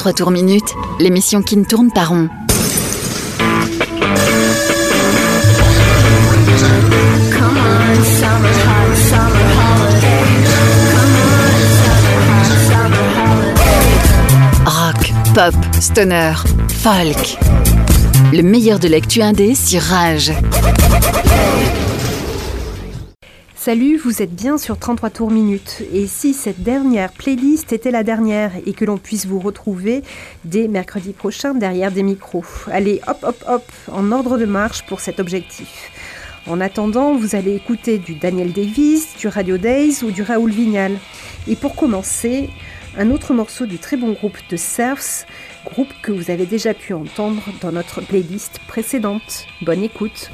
33 tours minutes, l'émission qui ne tourne pas rond. Rock, pop, stoner, folk. Le meilleur de l'actu indé sur Rage. Salut, vous êtes bien sur 33 tours minutes. Et si cette dernière playlist était la dernière et que l'on puisse vous retrouver dès mercredi prochain derrière des micros. Allez, hop, hop, hop, en ordre de marche pour cet objectif. En attendant, vous allez écouter du Daniel Davis, du Radio Days ou du Raoul Vignal. Et pour commencer, un autre morceau du très bon groupe de Surfs, groupe que vous avez déjà pu entendre dans notre playlist précédente. Bonne écoute.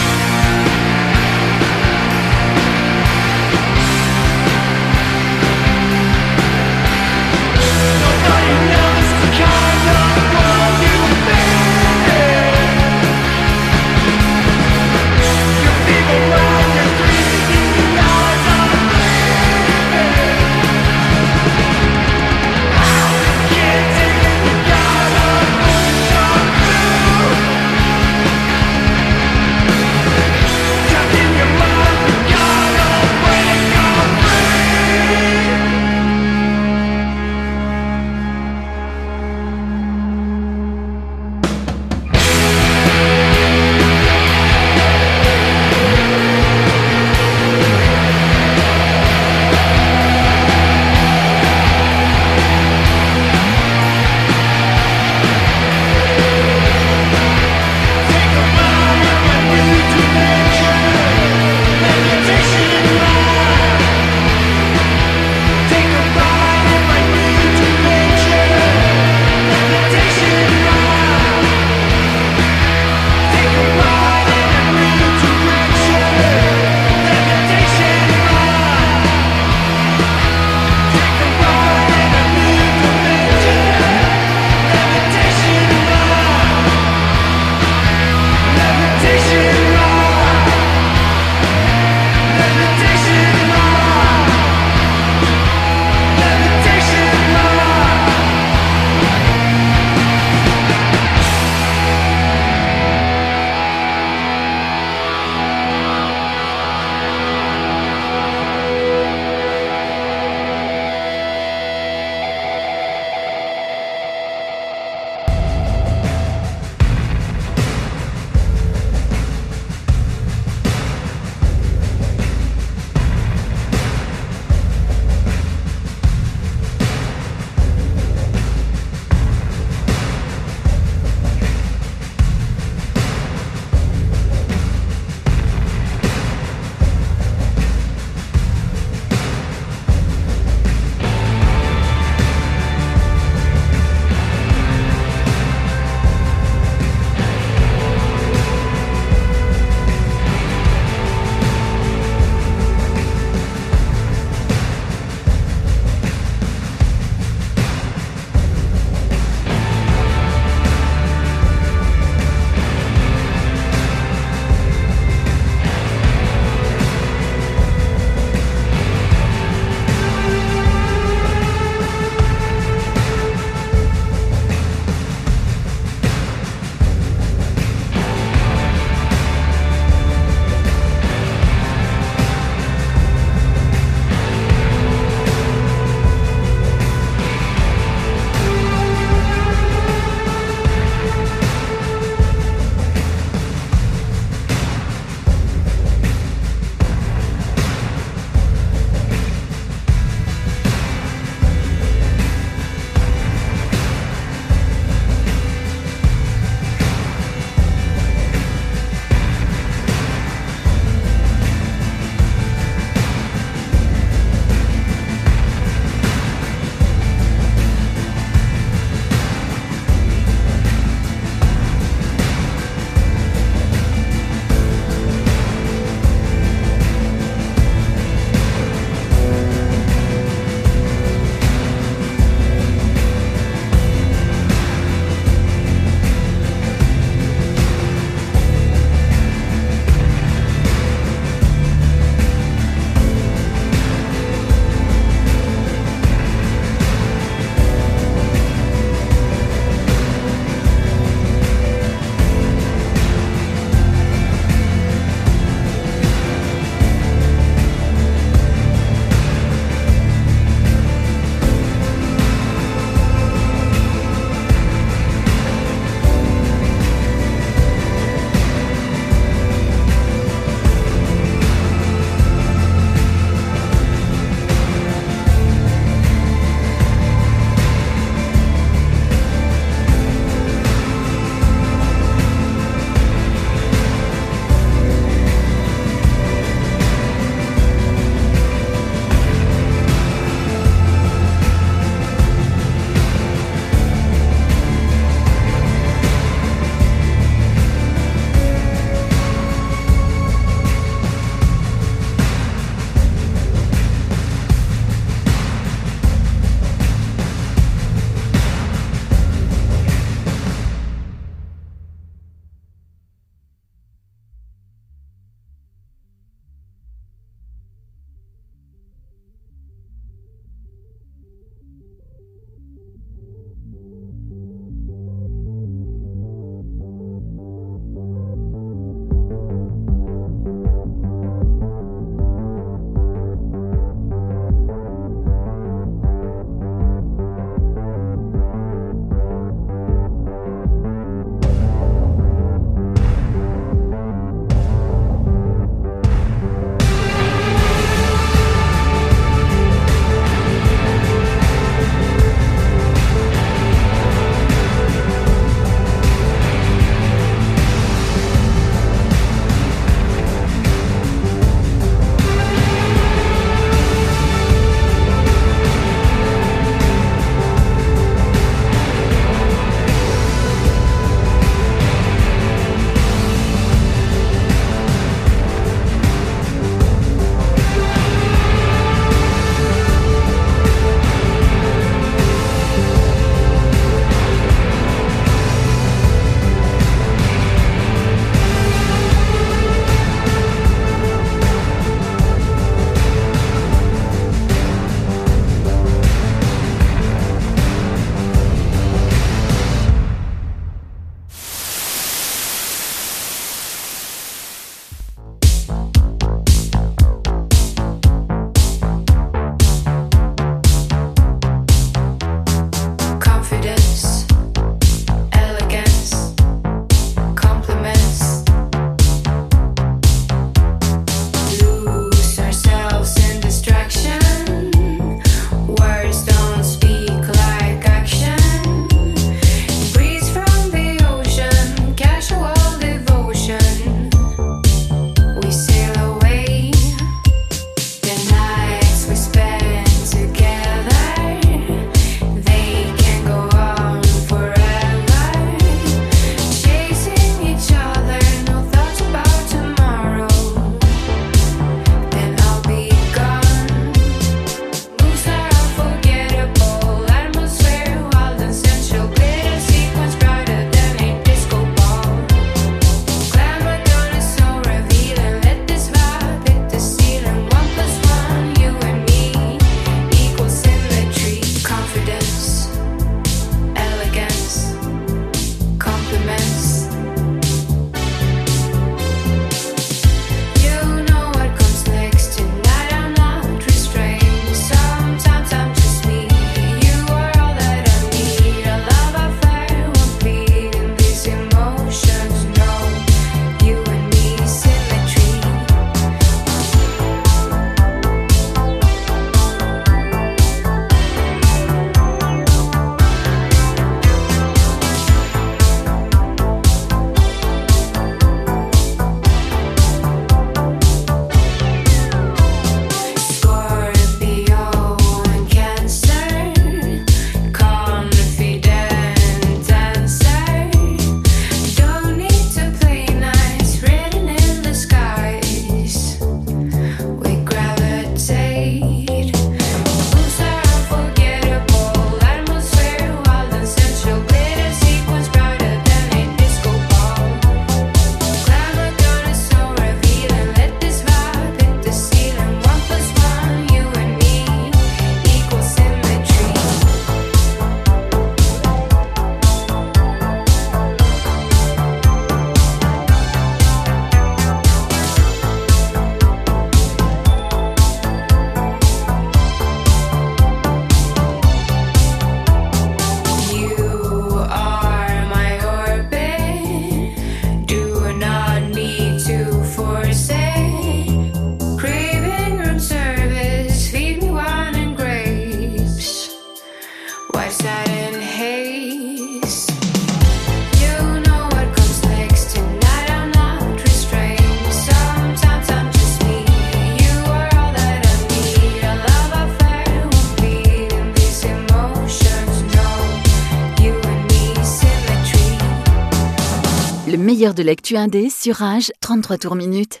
De l'actu indé sur Rage, 33 tours minutes.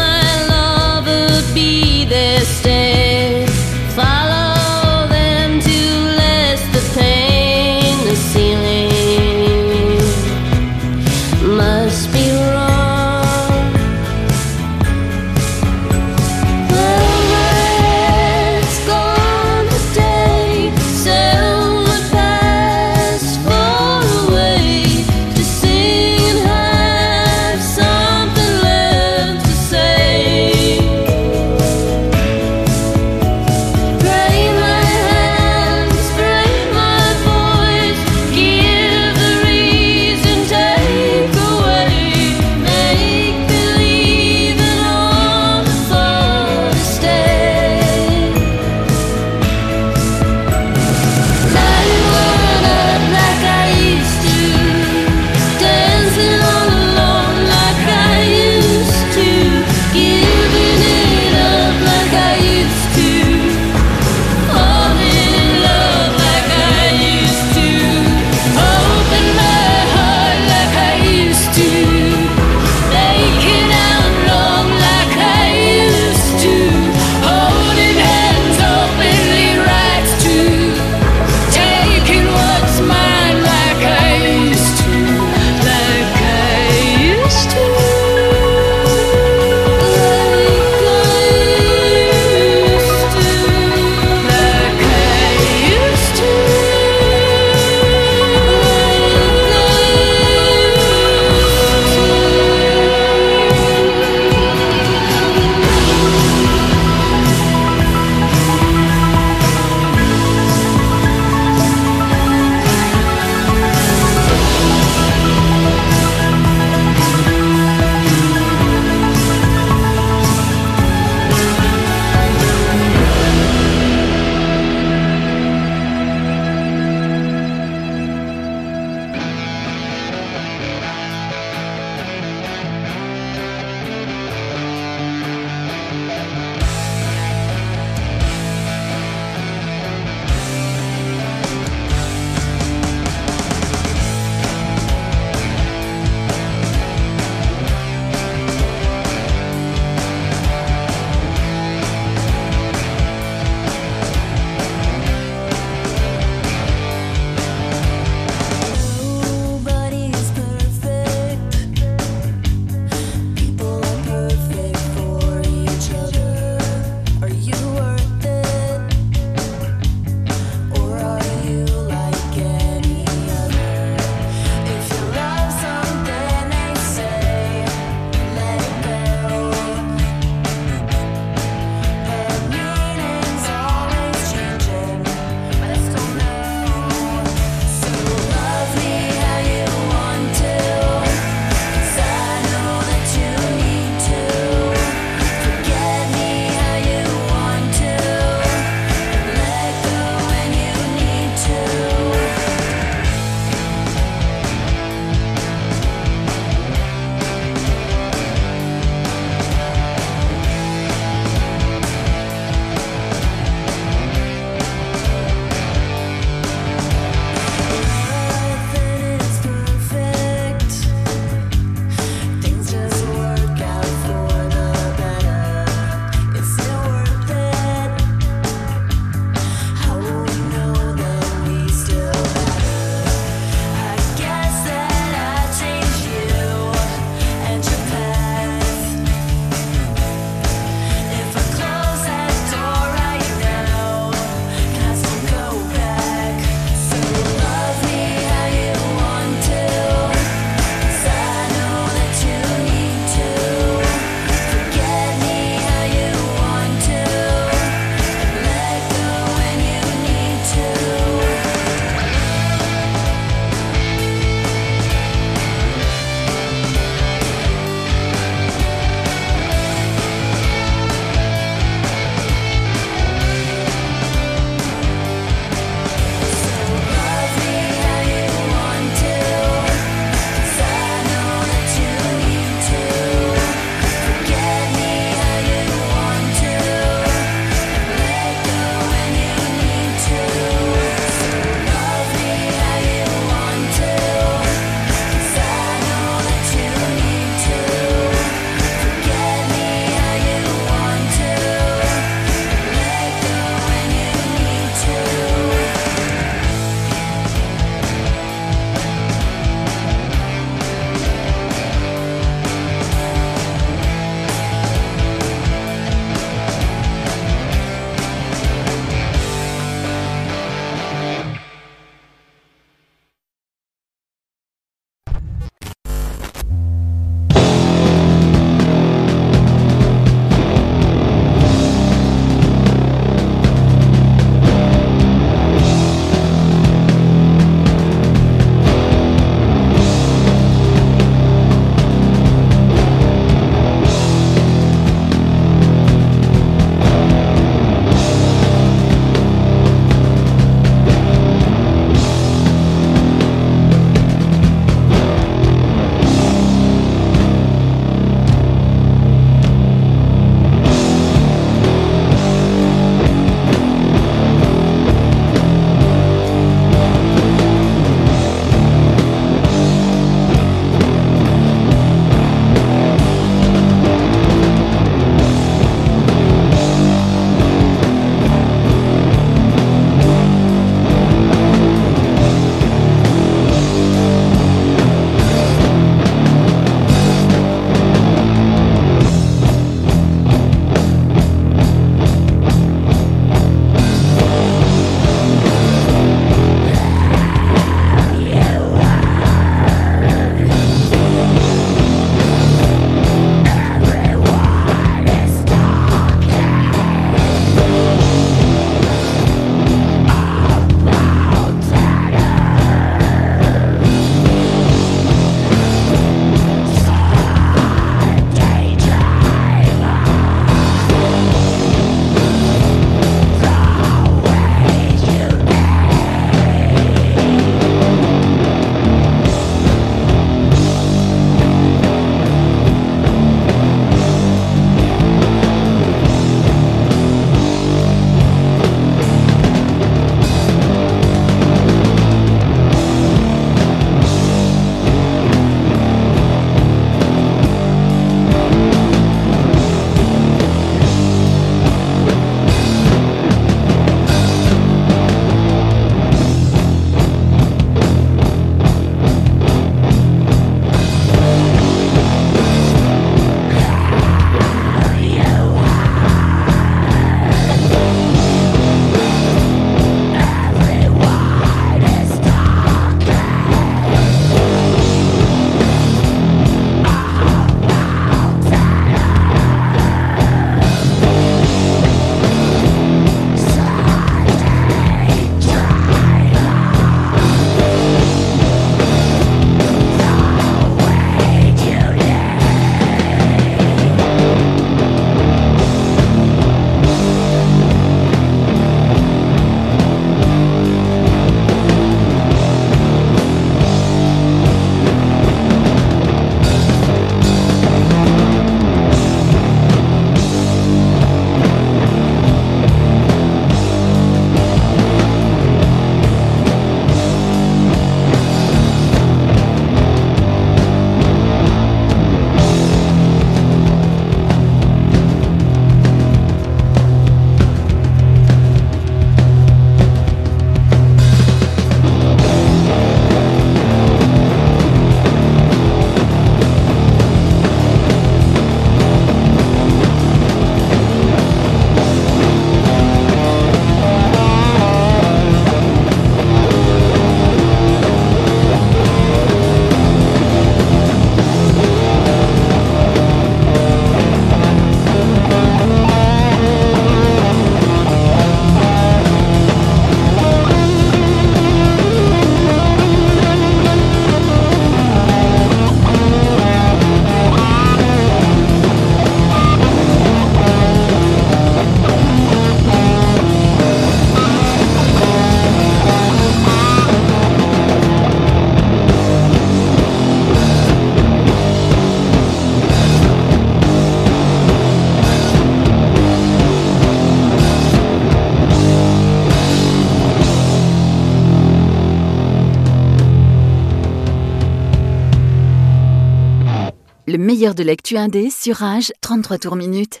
de lecture indé sur Rage 33 tours minutes.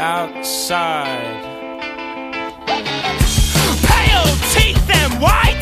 outside. Pale teeth and white.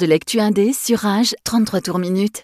De l'actu indé sur Rage, 33 tours minutes.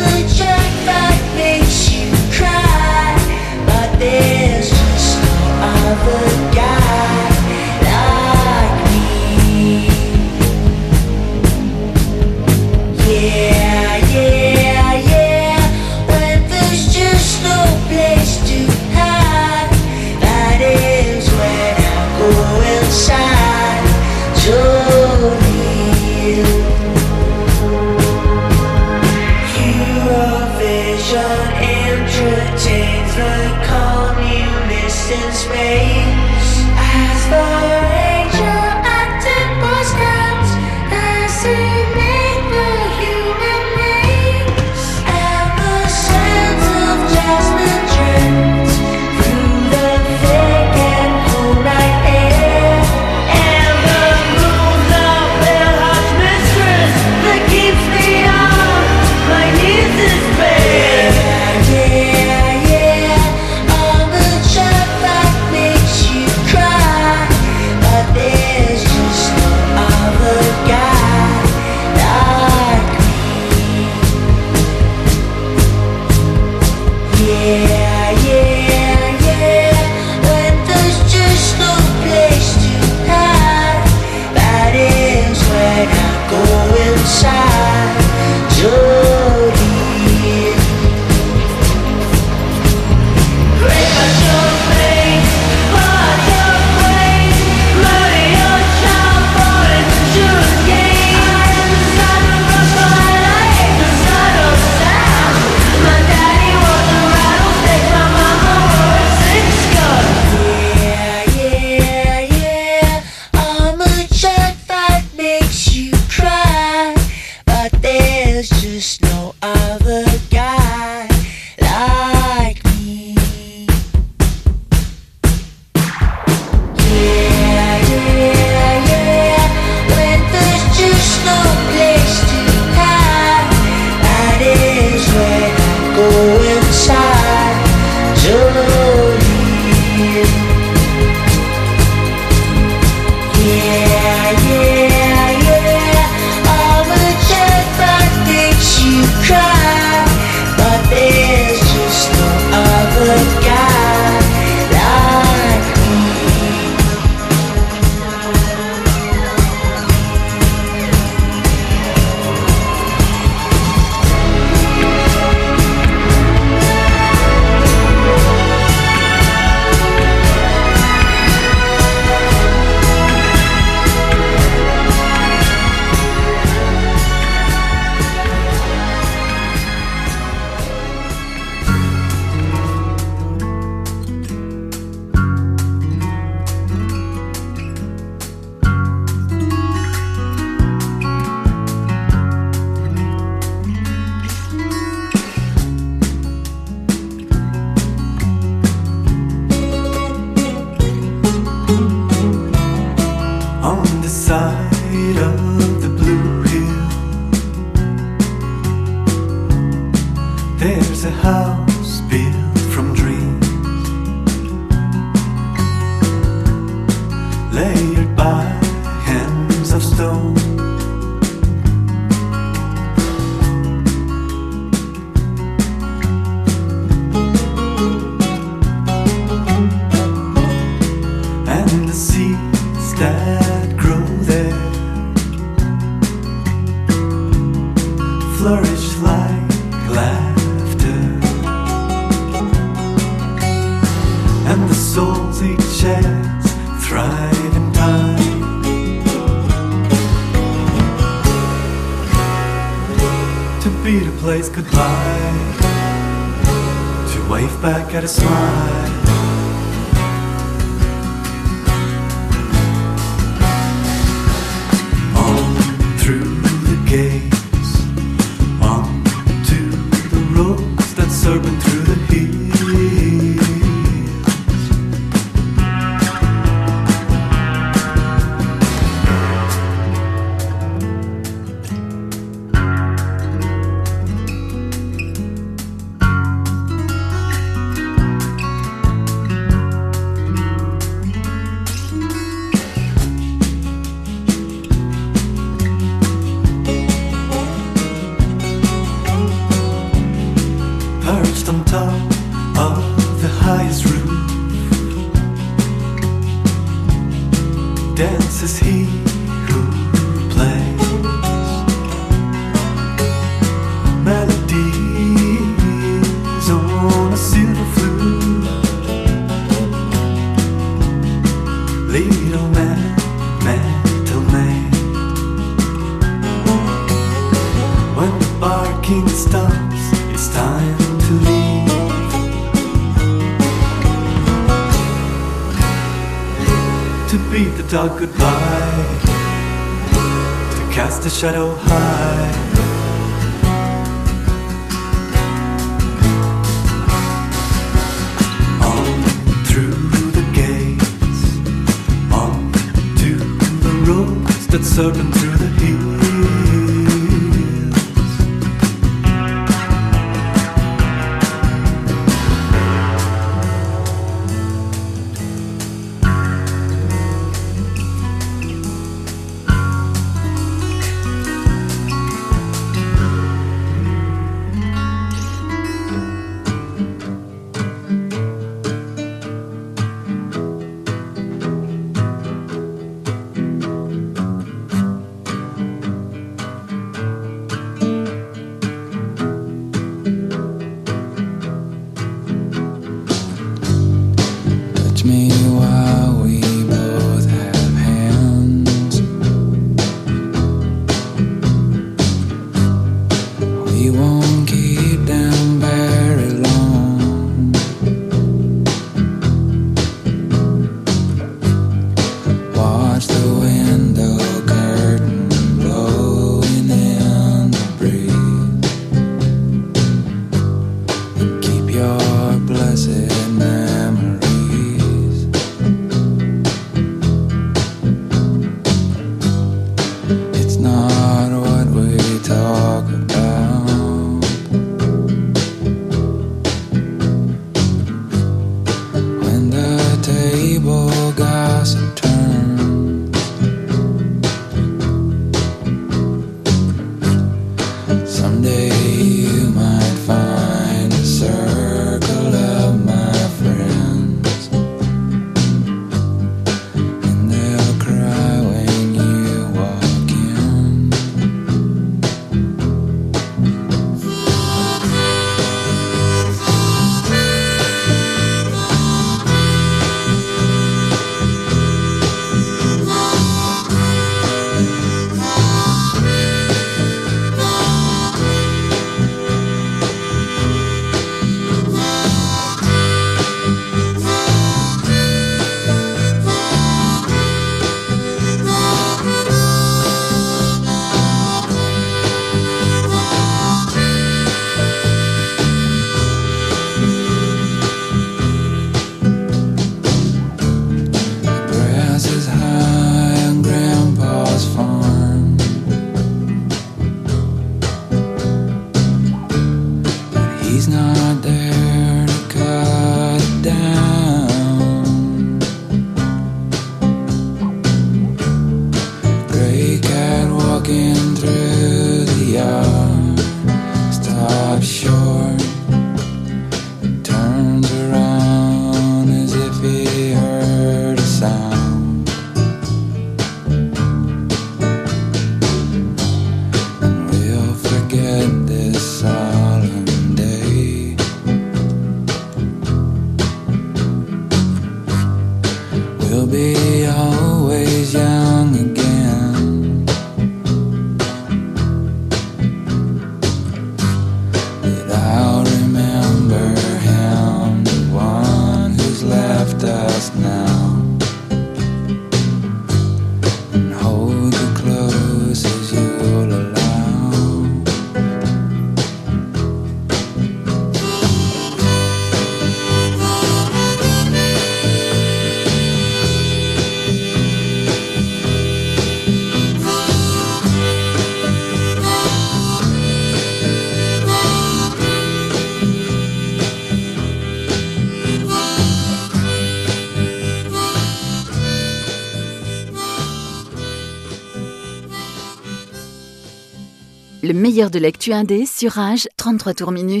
Meilleur de l'actu indé sur Rage, 33 tours minutes.